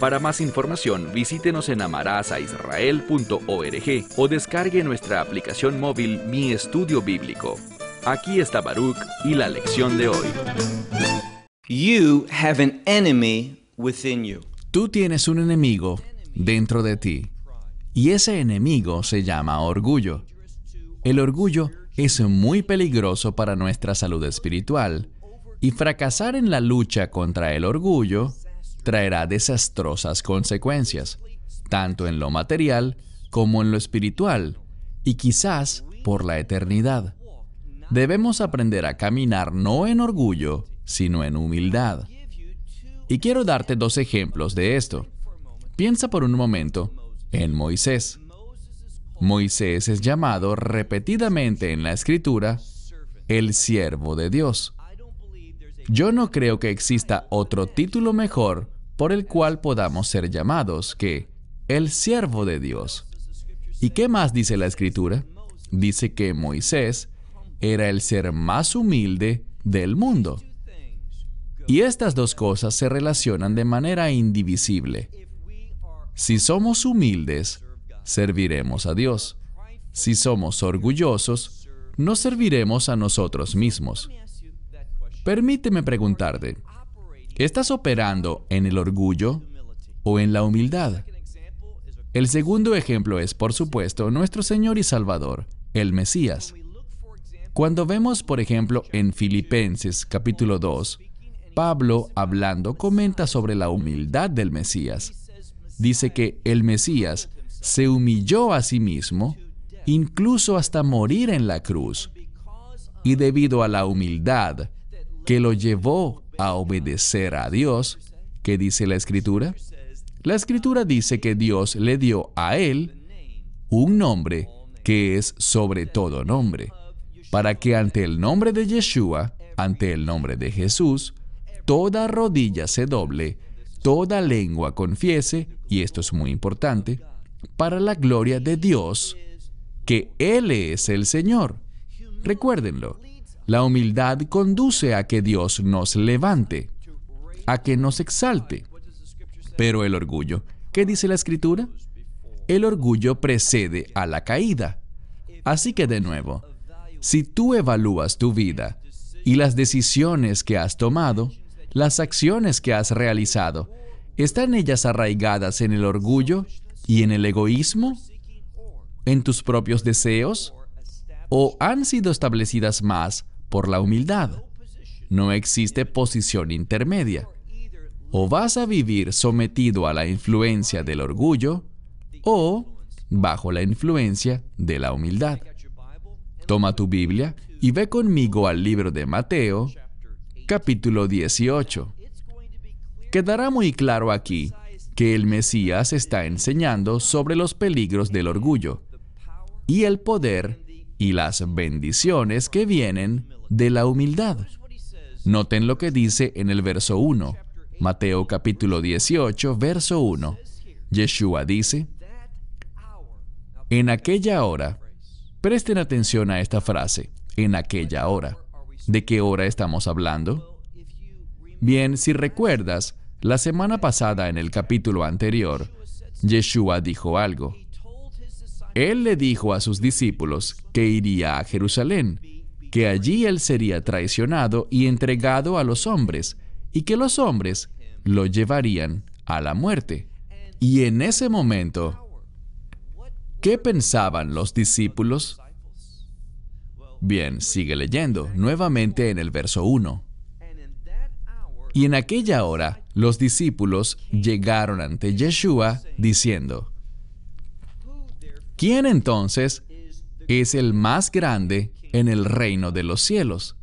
Para más información, visítenos en amarazaisrael.org o descargue nuestra aplicación móvil Mi Estudio Bíblico. Aquí está Baruch y la lección de hoy. You have an enemy within you. Tú tienes un enemigo dentro de ti y ese enemigo se llama orgullo. El orgullo es muy peligroso para nuestra salud espiritual y fracasar en la lucha contra el orgullo traerá desastrosas consecuencias, tanto en lo material como en lo espiritual, y quizás por la eternidad. Debemos aprender a caminar no en orgullo, sino en humildad. Y quiero darte dos ejemplos de esto. Piensa por un momento en Moisés. Moisés es llamado repetidamente en la escritura el siervo de Dios. Yo no creo que exista otro título mejor por el cual podamos ser llamados que el siervo de Dios. ¿Y qué más dice la escritura? Dice que Moisés era el ser más humilde del mundo. Y estas dos cosas se relacionan de manera indivisible. Si somos humildes, serviremos a Dios. Si somos orgullosos, no serviremos a nosotros mismos. Permíteme preguntarte, ¿Estás operando en el orgullo o en la humildad? El segundo ejemplo es, por supuesto, nuestro Señor y Salvador, el Mesías. Cuando vemos, por ejemplo, en Filipenses capítulo 2, Pablo, hablando, comenta sobre la humildad del Mesías. Dice que el Mesías se humilló a sí mismo, incluso hasta morir en la cruz. Y debido a la humildad que lo llevó a obedecer a Dios, ¿qué dice la escritura? La escritura dice que Dios le dio a él un nombre que es sobre todo nombre, para que ante el nombre de Yeshua, ante el nombre de Jesús, toda rodilla se doble, toda lengua confiese, y esto es muy importante, para la gloria de Dios, que Él es el Señor. Recuérdenlo, la humildad conduce a que Dios nos levante, a que nos exalte. Pero el orgullo, ¿qué dice la escritura? El orgullo precede a la caída. Así que de nuevo, si tú evalúas tu vida y las decisiones que has tomado, las acciones que has realizado, ¿están ellas arraigadas en el orgullo y en el egoísmo? ¿En tus propios deseos? ¿O han sido establecidas más por la humildad. No existe posición intermedia. O vas a vivir sometido a la influencia del orgullo o bajo la influencia de la humildad. Toma tu Biblia y ve conmigo al libro de Mateo, capítulo 18. Quedará muy claro aquí que el Mesías está enseñando sobre los peligros del orgullo y el poder y las bendiciones que vienen de la humildad. Noten lo que dice en el verso 1, Mateo capítulo 18, verso 1. Yeshua dice, en aquella hora, presten atención a esta frase, en aquella hora. ¿De qué hora estamos hablando? Bien, si recuerdas, la semana pasada en el capítulo anterior, Yeshua dijo algo. Él le dijo a sus discípulos que iría a Jerusalén, que allí él sería traicionado y entregado a los hombres, y que los hombres lo llevarían a la muerte. Y en ese momento, ¿qué pensaban los discípulos? Bien, sigue leyendo, nuevamente en el verso 1. Y en aquella hora los discípulos llegaron ante Yeshua diciendo, ¿Quién entonces es el más grande en el reino de los cielos?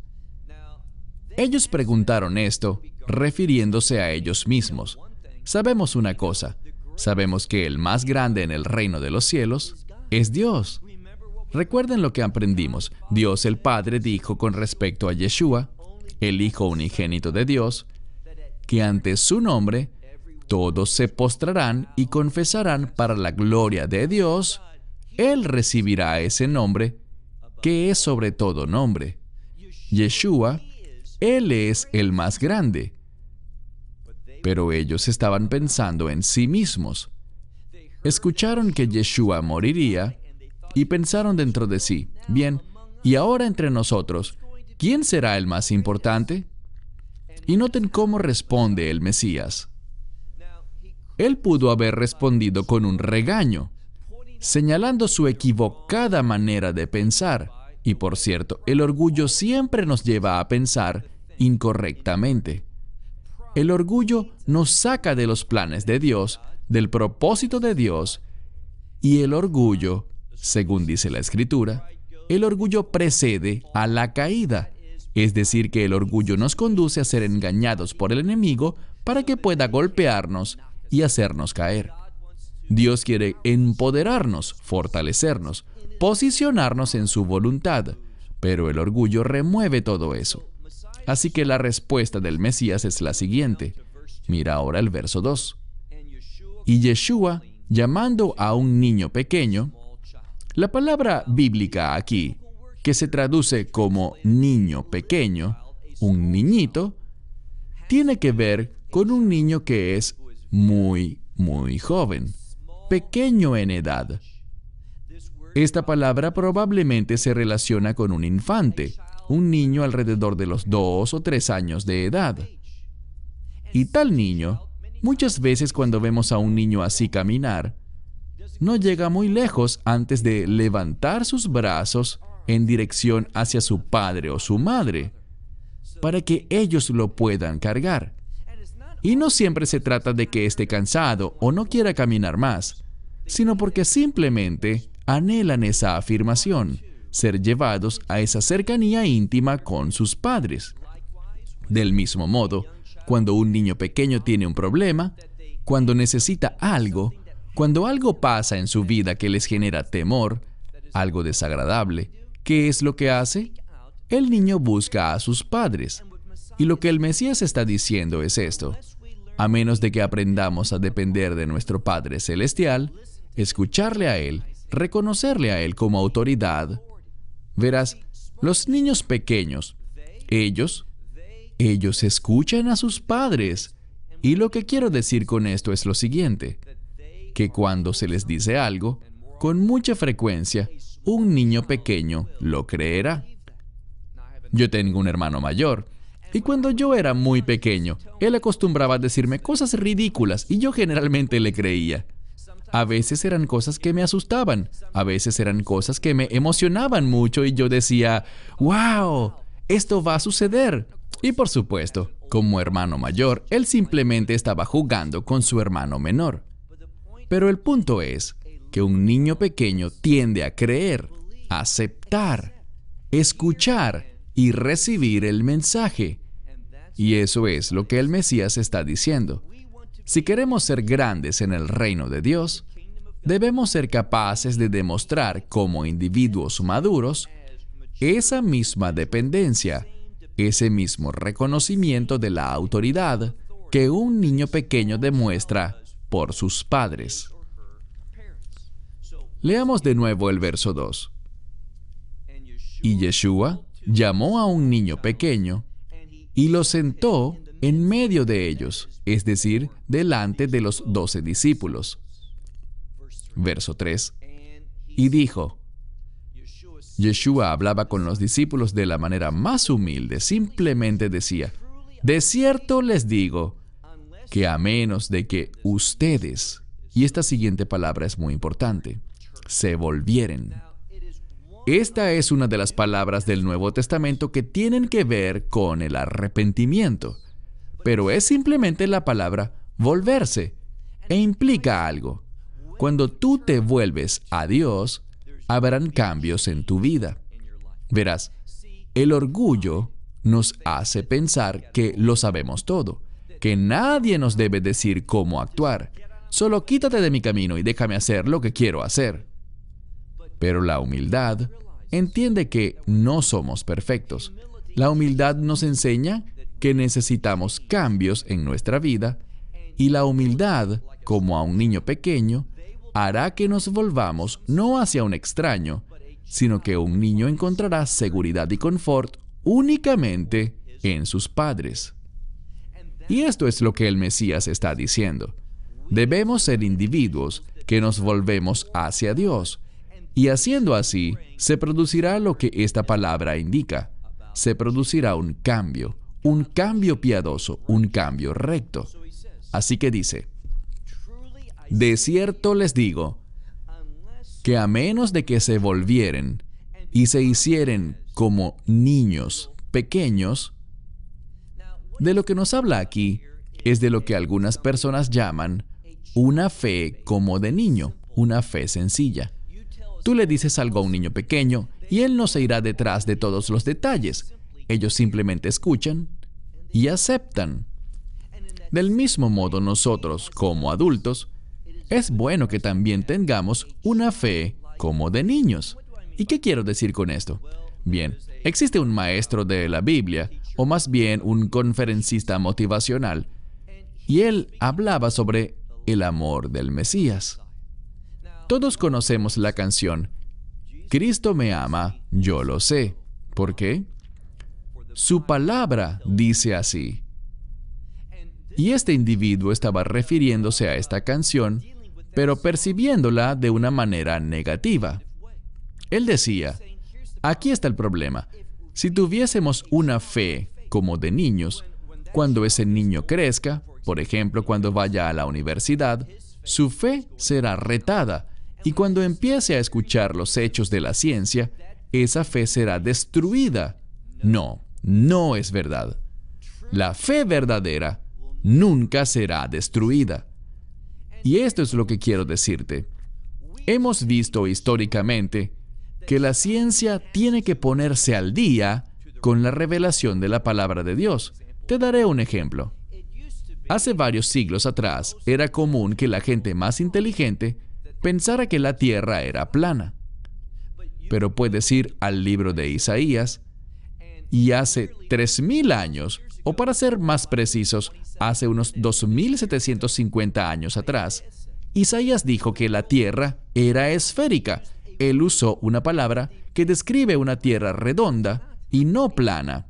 Ellos preguntaron esto refiriéndose a ellos mismos. Sabemos una cosa, Sabemos que el más grande en el reino de los cielos es Dios. Recuerden lo que aprendimos. Dios el Padre dijo con respecto a Yeshua, el Hijo unigénito de Dios, que ante su nombre todos se postrarán y confesarán para la gloria de Dios, Él recibirá ese nombre, que es sobre todo nombre. Yeshua, Él es el más grande. Pero ellos estaban pensando en sí mismos. Escucharon que Yeshua moriría y pensaron dentro de sí, bien, y ahora entre nosotros, ¿quién será el más importante? Y noten cómo responde el Mesías. Él pudo haber respondido con un regaño, señalando su equivocada manera de pensar. Y por cierto, el orgullo siempre nos lleva a pensar incorrectamente. El orgullo nos saca de los planes de Dios, del propósito de Dios, y el orgullo, según dice la Escritura, el orgullo precede a la caída. Es decir, que el orgullo nos conduce a ser engañados por el enemigo para que pueda golpearnos y hacernos caer. Dios quiere empoderarnos, fortalecernos, posicionarnos en su voluntad, pero el orgullo remueve todo eso. Así que la respuesta del Mesías es la siguiente. Mira ahora el verso 2. Y Yeshua, llamando a un niño pequeño, la palabra bíblica aquí, que se traduce como niño pequeño, un niñito, tiene que ver con un niño que es muy, muy joven, pequeño en edad. Esta palabra probablemente se relaciona con un infante, un niño alrededor de los dos o tres años de edad. Y tal niño, muchas veces cuando vemos a un niño así caminar, no llega muy lejos antes de levantar sus brazos en dirección hacia su padre o su madre, para que ellos lo puedan cargar. Y no siempre se trata de que esté cansado o no quiera caminar más, sino porque simplemente anhelan esa afirmación, ser llevados a esa cercanía íntima con sus padres. Del mismo modo, cuando un niño pequeño tiene un problema, cuando necesita algo, cuando algo pasa en su vida que les genera temor, algo desagradable, ¿qué es lo que hace? El niño busca a sus padres. Y lo que el Mesías está diciendo es esto a menos de que aprendamos a depender de nuestro Padre Celestial, escucharle a Él, reconocerle a Él como autoridad. Verás, los niños pequeños, ellos, ellos escuchan a sus padres. Y lo que quiero decir con esto es lo siguiente, que cuando se les dice algo, con mucha frecuencia, un niño pequeño lo creerá. Yo tengo un hermano mayor, y cuando yo era muy pequeño, él acostumbraba a decirme cosas ridículas y yo generalmente le creía. A veces eran cosas que me asustaban, a veces eran cosas que me emocionaban mucho y yo decía, wow, esto va a suceder. Y por supuesto, como hermano mayor, él simplemente estaba jugando con su hermano menor. Pero el punto es que un niño pequeño tiende a creer, aceptar, escuchar y recibir el mensaje. Y eso es lo que el Mesías está diciendo. Si queremos ser grandes en el reino de Dios, debemos ser capaces de demostrar como individuos maduros esa misma dependencia, ese mismo reconocimiento de la autoridad que un niño pequeño demuestra por sus padres. Leamos de nuevo el verso 2. Y Yeshua llamó a un niño pequeño y lo sentó en medio de ellos, es decir, delante de los doce discípulos. Verso 3. Y dijo, Yeshua hablaba con los discípulos de la manera más humilde, simplemente decía, de cierto les digo que a menos de que ustedes, y esta siguiente palabra es muy importante, se volvieren esta es una de las palabras del Nuevo Testamento que tienen que ver con el arrepentimiento, pero es simplemente la palabra volverse e implica algo. Cuando tú te vuelves a Dios, habrán cambios en tu vida. Verás, el orgullo nos hace pensar que lo sabemos todo, que nadie nos debe decir cómo actuar. Solo quítate de mi camino y déjame hacer lo que quiero hacer. Pero la humildad entiende que no somos perfectos. La humildad nos enseña que necesitamos cambios en nuestra vida y la humildad, como a un niño pequeño, hará que nos volvamos no hacia un extraño, sino que un niño encontrará seguridad y confort únicamente en sus padres. Y esto es lo que el Mesías está diciendo. Debemos ser individuos que nos volvemos hacia Dios. Y haciendo así, se producirá lo que esta palabra indica. Se producirá un cambio, un cambio piadoso, un cambio recto. Así que dice, de cierto les digo, que a menos de que se volvieren y se hicieren como niños pequeños, de lo que nos habla aquí es de lo que algunas personas llaman una fe como de niño, una fe sencilla. Tú le dices algo a un niño pequeño y él no se irá detrás de todos los detalles. Ellos simplemente escuchan y aceptan. Del mismo modo nosotros, como adultos, es bueno que también tengamos una fe como de niños. ¿Y qué quiero decir con esto? Bien, existe un maestro de la Biblia, o más bien un conferencista motivacional, y él hablaba sobre el amor del Mesías. Todos conocemos la canción Cristo me ama, yo lo sé. ¿Por qué? Su palabra dice así. Y este individuo estaba refiriéndose a esta canción, pero percibiéndola de una manera negativa. Él decía, aquí está el problema. Si tuviésemos una fe como de niños, cuando ese niño crezca, por ejemplo, cuando vaya a la universidad, su fe será retada y cuando empiece a escuchar los hechos de la ciencia, esa fe será destruida. No, no es verdad. La fe verdadera nunca será destruida. Y esto es lo que quiero decirte. Hemos visto históricamente que la ciencia tiene que ponerse al día con la revelación de la palabra de Dios. Te daré un ejemplo. Hace varios siglos atrás era común que la gente más inteligente pensara que la tierra era plana. Pero puedes ir al libro de Isaías y hace 3.000 años, o para ser más precisos, hace unos 2.750 años atrás, Isaías dijo que la tierra era esférica. Él usó una palabra que describe una tierra redonda y no plana.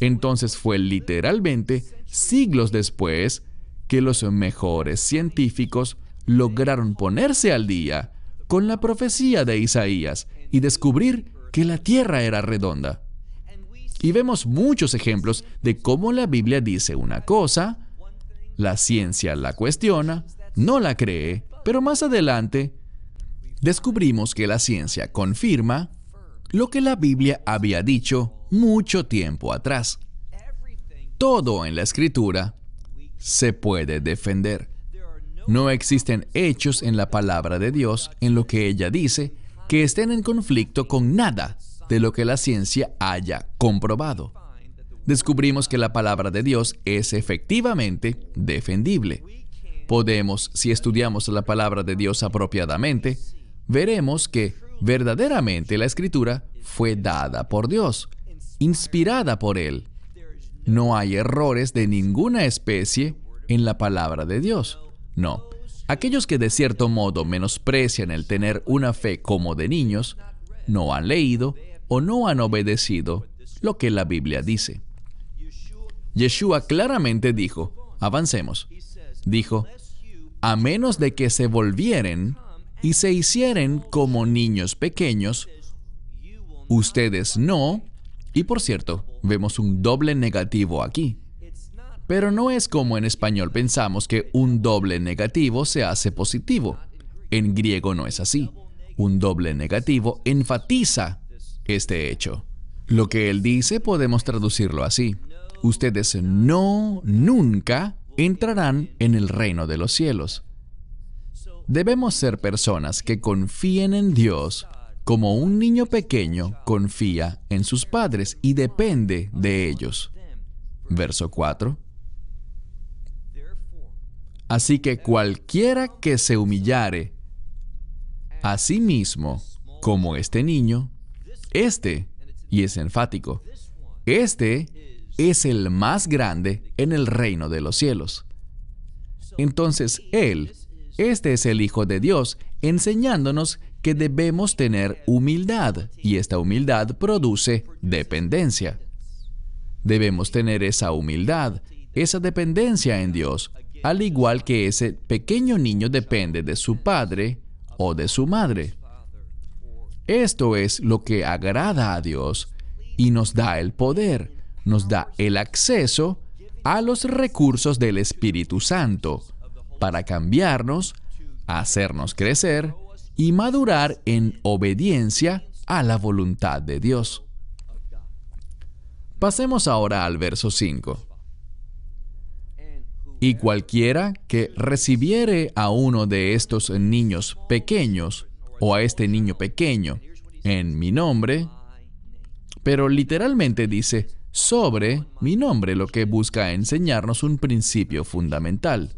Entonces fue literalmente siglos después que los mejores científicos lograron ponerse al día con la profecía de Isaías y descubrir que la tierra era redonda. Y vemos muchos ejemplos de cómo la Biblia dice una cosa, la ciencia la cuestiona, no la cree, pero más adelante descubrimos que la ciencia confirma lo que la Biblia había dicho mucho tiempo atrás. Todo en la escritura se puede defender. No existen hechos en la palabra de Dios, en lo que ella dice, que estén en conflicto con nada de lo que la ciencia haya comprobado. Descubrimos que la palabra de Dios es efectivamente defendible. Podemos, si estudiamos la palabra de Dios apropiadamente, veremos que verdaderamente la escritura fue dada por Dios, inspirada por Él. No hay errores de ninguna especie en la palabra de Dios. No. Aquellos que de cierto modo menosprecian el tener una fe como de niños, no han leído o no han obedecido lo que la Biblia dice. Yeshua claramente dijo, avancemos, dijo, a menos de que se volvieren y se hicieren como niños pequeños, ustedes no, y por cierto, vemos un doble negativo aquí. Pero no es como en español pensamos que un doble negativo se hace positivo. En griego no es así. Un doble negativo enfatiza este hecho. Lo que él dice podemos traducirlo así. Ustedes no, nunca entrarán en el reino de los cielos. Debemos ser personas que confíen en Dios como un niño pequeño confía en sus padres y depende de ellos. Verso 4. Así que cualquiera que se humillare a sí mismo como este niño, este, y es enfático, este es el más grande en el reino de los cielos. Entonces Él, este es el Hijo de Dios, enseñándonos que debemos tener humildad y esta humildad produce dependencia. Debemos tener esa humildad, esa dependencia en Dios, al igual que ese pequeño niño depende de su padre o de su madre. Esto es lo que agrada a Dios y nos da el poder, nos da el acceso a los recursos del Espíritu Santo para cambiarnos, hacernos crecer y madurar en obediencia a la voluntad de Dios. Pasemos ahora al verso 5. Y cualquiera que recibiere a uno de estos niños pequeños, o a este niño pequeño, en mi nombre, pero literalmente dice sobre mi nombre, lo que busca enseñarnos un principio fundamental.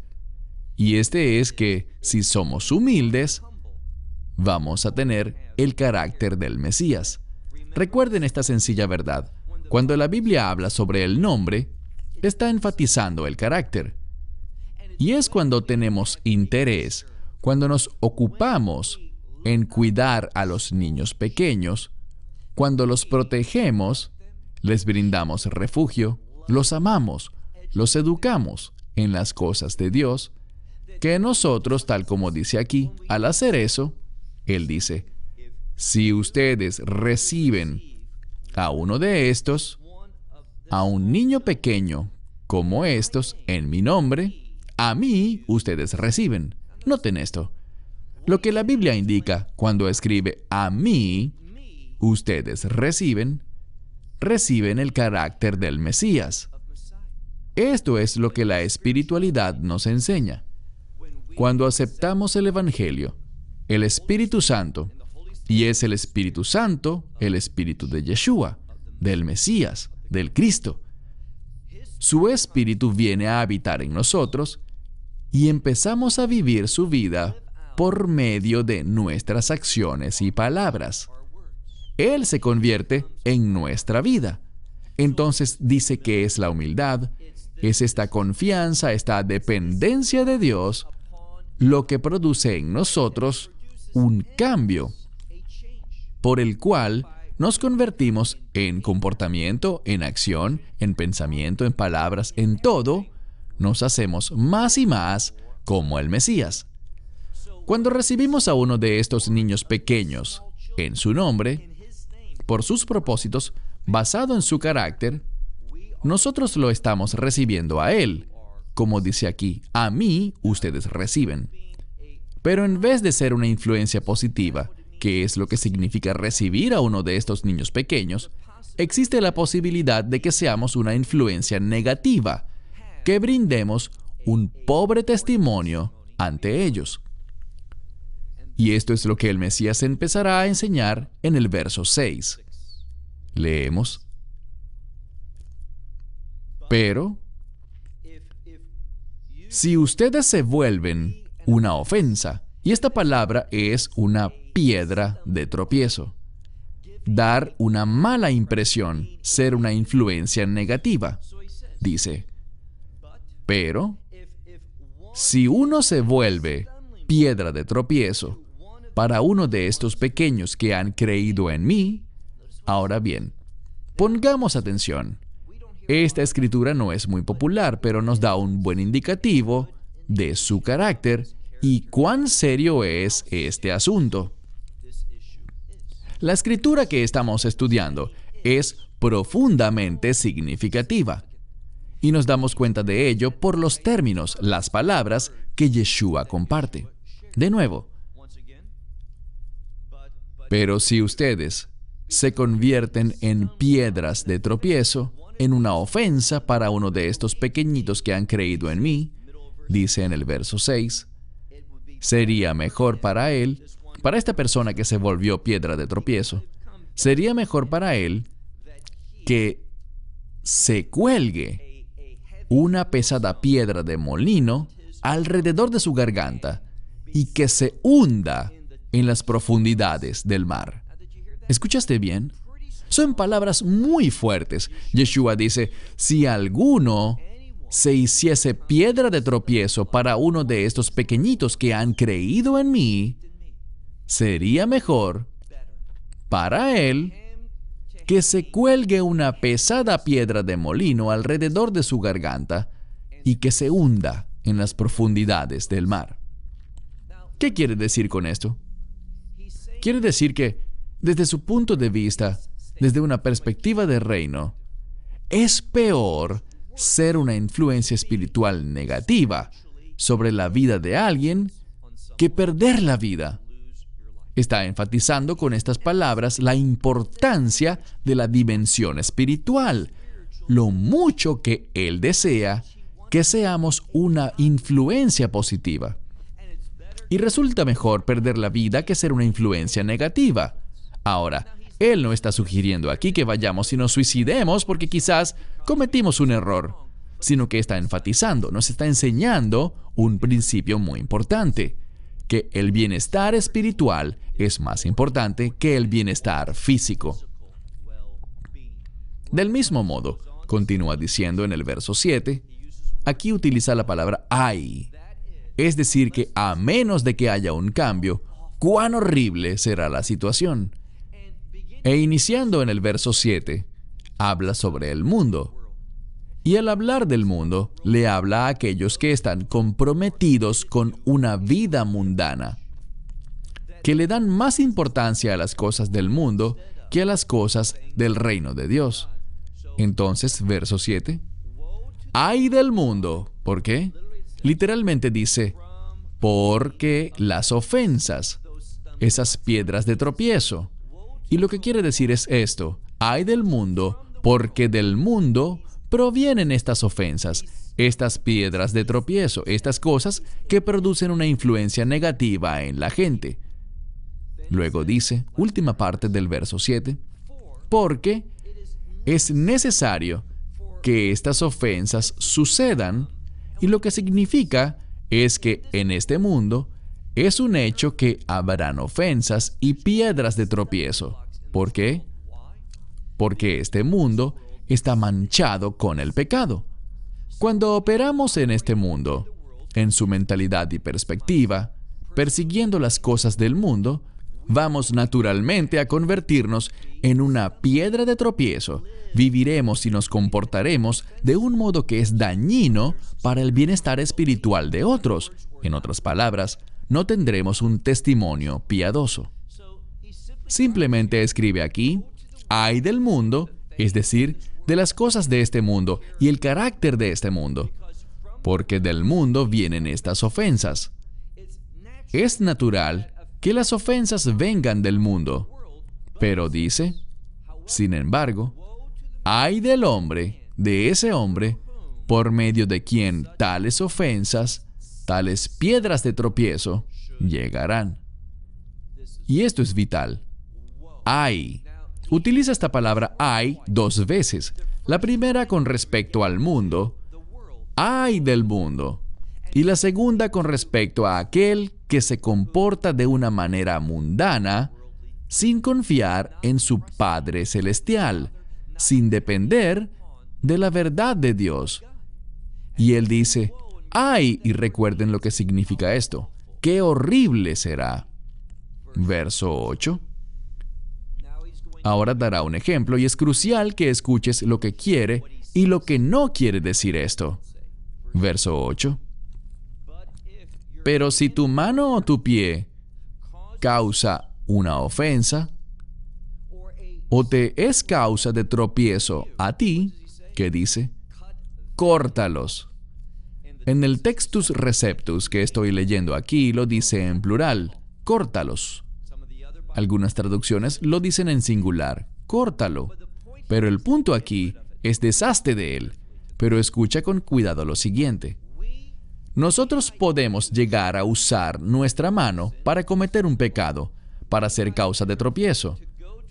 Y este es que si somos humildes, vamos a tener el carácter del Mesías. Recuerden esta sencilla verdad. Cuando la Biblia habla sobre el nombre, está enfatizando el carácter. Y es cuando tenemos interés, cuando nos ocupamos en cuidar a los niños pequeños, cuando los protegemos, les brindamos refugio, los amamos, los educamos en las cosas de Dios, que nosotros, tal como dice aquí, al hacer eso, Él dice, si ustedes reciben a uno de estos, a un niño pequeño como estos, en mi nombre, a mí ustedes reciben. Noten esto. Lo que la Biblia indica cuando escribe a mí, ustedes reciben, reciben el carácter del Mesías. Esto es lo que la espiritualidad nos enseña. Cuando aceptamos el Evangelio, el Espíritu Santo, y es el Espíritu Santo, el Espíritu de Yeshua, del Mesías, del Cristo. Su Espíritu viene a habitar en nosotros y empezamos a vivir su vida por medio de nuestras acciones y palabras. Él se convierte en nuestra vida. Entonces dice que es la humildad, es esta confianza, esta dependencia de Dios, lo que produce en nosotros un cambio por el cual nos convertimos en comportamiento, en acción, en pensamiento, en palabras, en todo, nos hacemos más y más como el Mesías. Cuando recibimos a uno de estos niños pequeños en su nombre, por sus propósitos, basado en su carácter, nosotros lo estamos recibiendo a Él, como dice aquí, a mí ustedes reciben. Pero en vez de ser una influencia positiva, que es lo que significa recibir a uno de estos niños pequeños, existe la posibilidad de que seamos una influencia negativa, que brindemos un pobre testimonio ante ellos. Y esto es lo que el Mesías empezará a enseñar en el verso 6. Leemos. Pero, si ustedes se vuelven una ofensa, y esta palabra es una piedra de tropiezo, dar una mala impresión, ser una influencia negativa, dice, pero si uno se vuelve piedra de tropiezo para uno de estos pequeños que han creído en mí, ahora bien, pongamos atención. Esta escritura no es muy popular, pero nos da un buen indicativo de su carácter y cuán serio es este asunto. La escritura que estamos estudiando es profundamente significativa y nos damos cuenta de ello por los términos, las palabras que Yeshua comparte. De nuevo, pero si ustedes se convierten en piedras de tropiezo, en una ofensa para uno de estos pequeñitos que han creído en mí, dice en el verso 6, sería mejor para él, para esta persona que se volvió piedra de tropiezo, sería mejor para él que se cuelgue una pesada piedra de molino alrededor de su garganta y que se hunda en las profundidades del mar. ¿Escuchaste bien? Son palabras muy fuertes. Yeshua dice, si alguno se hiciese piedra de tropiezo para uno de estos pequeñitos que han creído en mí, sería mejor para él que se cuelgue una pesada piedra de molino alrededor de su garganta y que se hunda en las profundidades del mar. ¿Qué quiere decir con esto? Quiere decir que, desde su punto de vista, desde una perspectiva de reino, es peor ser una influencia espiritual negativa sobre la vida de alguien que perder la vida. Está enfatizando con estas palabras la importancia de la dimensión espiritual, lo mucho que Él desea que seamos una influencia positiva. Y resulta mejor perder la vida que ser una influencia negativa. Ahora, Él no está sugiriendo aquí que vayamos y nos suicidemos porque quizás cometimos un error, sino que está enfatizando, nos está enseñando un principio muy importante, que el bienestar espiritual es más importante que el bienestar físico. Del mismo modo, continúa diciendo en el verso 7, aquí utiliza la palabra hay. Es decir, que a menos de que haya un cambio, cuán horrible será la situación. E iniciando en el verso 7, habla sobre el mundo. Y al hablar del mundo, le habla a aquellos que están comprometidos con una vida mundana, que le dan más importancia a las cosas del mundo que a las cosas del reino de Dios. Entonces, verso 7, ay del mundo. ¿Por qué? Literalmente dice, porque las ofensas, esas piedras de tropiezo. Y lo que quiere decir es esto, ay del mundo, porque del mundo provienen estas ofensas, estas piedras de tropiezo, estas cosas que producen una influencia negativa en la gente. Luego dice, última parte del verso 7, porque es necesario que estas ofensas sucedan y lo que significa es que en este mundo es un hecho que habrán ofensas y piedras de tropiezo. ¿Por qué? Porque este mundo está manchado con el pecado. Cuando operamos en este mundo, en su mentalidad y perspectiva, persiguiendo las cosas del mundo, vamos naturalmente a convertirnos en una piedra de tropiezo. Viviremos y nos comportaremos de un modo que es dañino para el bienestar espiritual de otros. En otras palabras, no tendremos un testimonio piadoso. Simplemente escribe aquí, hay del mundo, es decir, de las cosas de este mundo y el carácter de este mundo, porque del mundo vienen estas ofensas. Es natural que las ofensas vengan del mundo. Pero dice, sin embargo, hay del hombre, de ese hombre, por medio de quien tales ofensas, tales piedras de tropiezo, llegarán. Y esto es vital. Hay. Utiliza esta palabra hay dos veces. La primera con respecto al mundo. Hay del mundo y la segunda con respecto a aquel que se comporta de una manera mundana sin confiar en su Padre Celestial, sin depender de la verdad de Dios. Y él dice, ay, y recuerden lo que significa esto, qué horrible será. Verso 8. Ahora dará un ejemplo y es crucial que escuches lo que quiere y lo que no quiere decir esto. Verso 8. Pero si tu mano o tu pie causa una ofensa, o te es causa de tropiezo a ti, que dice, córtalos. En el textus receptus que estoy leyendo aquí lo dice en plural, córtalos. Algunas traducciones lo dicen en singular, córtalo. Pero el punto aquí es deshazte de él. Pero escucha con cuidado lo siguiente. Nosotros podemos llegar a usar nuestra mano para cometer un pecado, para ser causa de tropiezo.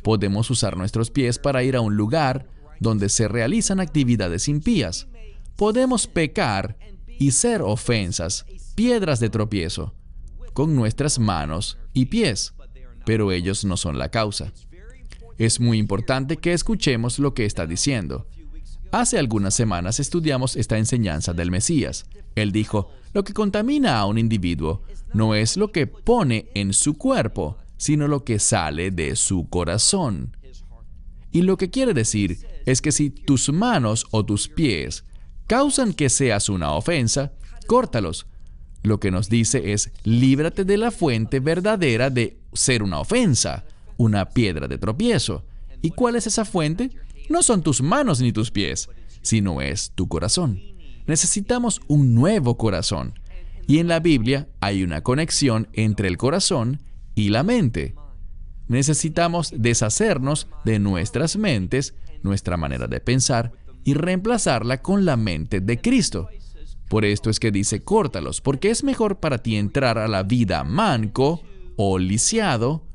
Podemos usar nuestros pies para ir a un lugar donde se realizan actividades impías. Podemos pecar y ser ofensas, piedras de tropiezo, con nuestras manos y pies, pero ellos no son la causa. Es muy importante que escuchemos lo que está diciendo. Hace algunas semanas estudiamos esta enseñanza del Mesías. Él dijo, lo que contamina a un individuo no es lo que pone en su cuerpo, sino lo que sale de su corazón. Y lo que quiere decir es que si tus manos o tus pies causan que seas una ofensa, córtalos. Lo que nos dice es, líbrate de la fuente verdadera de ser una ofensa, una piedra de tropiezo. ¿Y cuál es esa fuente? No son tus manos ni tus pies, sino es tu corazón. Necesitamos un nuevo corazón. Y en la Biblia hay una conexión entre el corazón y la mente. Necesitamos deshacernos de nuestras mentes, nuestra manera de pensar, y reemplazarla con la mente de Cristo. Por esto es que dice, córtalos, porque es mejor para ti entrar a la vida manco o lisiado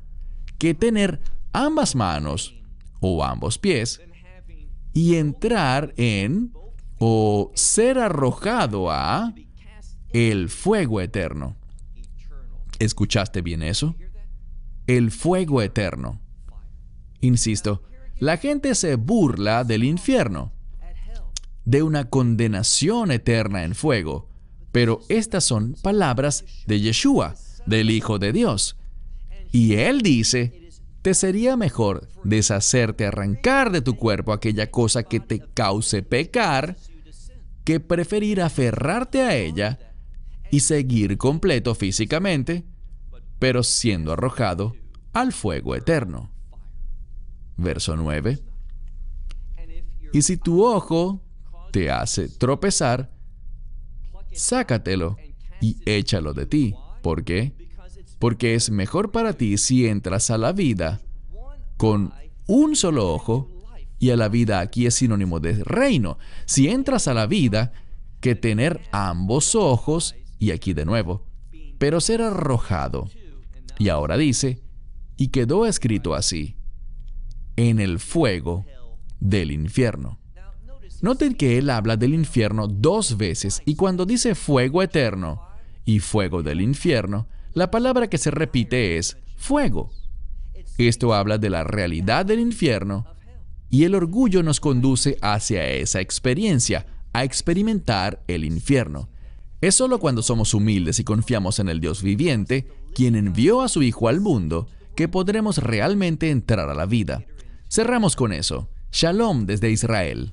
que tener ambas manos o ambos pies y entrar en o ser arrojado a el fuego eterno. ¿Escuchaste bien eso? El fuego eterno. Insisto, la gente se burla del infierno, de una condenación eterna en fuego, pero estas son palabras de Yeshua, del Hijo de Dios. Y Él dice, te sería mejor deshacerte, arrancar de tu cuerpo aquella cosa que te cause pecar, que preferir aferrarte a ella y seguir completo físicamente, pero siendo arrojado al fuego eterno. Verso 9. Y si tu ojo te hace tropezar, sácatelo y échalo de ti. ¿Por qué? Porque es mejor para ti si entras a la vida con un solo ojo, y a la vida aquí es sinónimo de reino, si entras a la vida que tener ambos ojos, y aquí de nuevo, pero ser arrojado. Y ahora dice, y quedó escrito así, en el fuego del infierno. Noten que él habla del infierno dos veces y cuando dice fuego eterno y fuego del infierno, la palabra que se repite es fuego. Esto habla de la realidad del infierno y el orgullo nos conduce hacia esa experiencia, a experimentar el infierno. Es solo cuando somos humildes y confiamos en el Dios viviente, quien envió a su Hijo al mundo, que podremos realmente entrar a la vida. Cerramos con eso. Shalom desde Israel.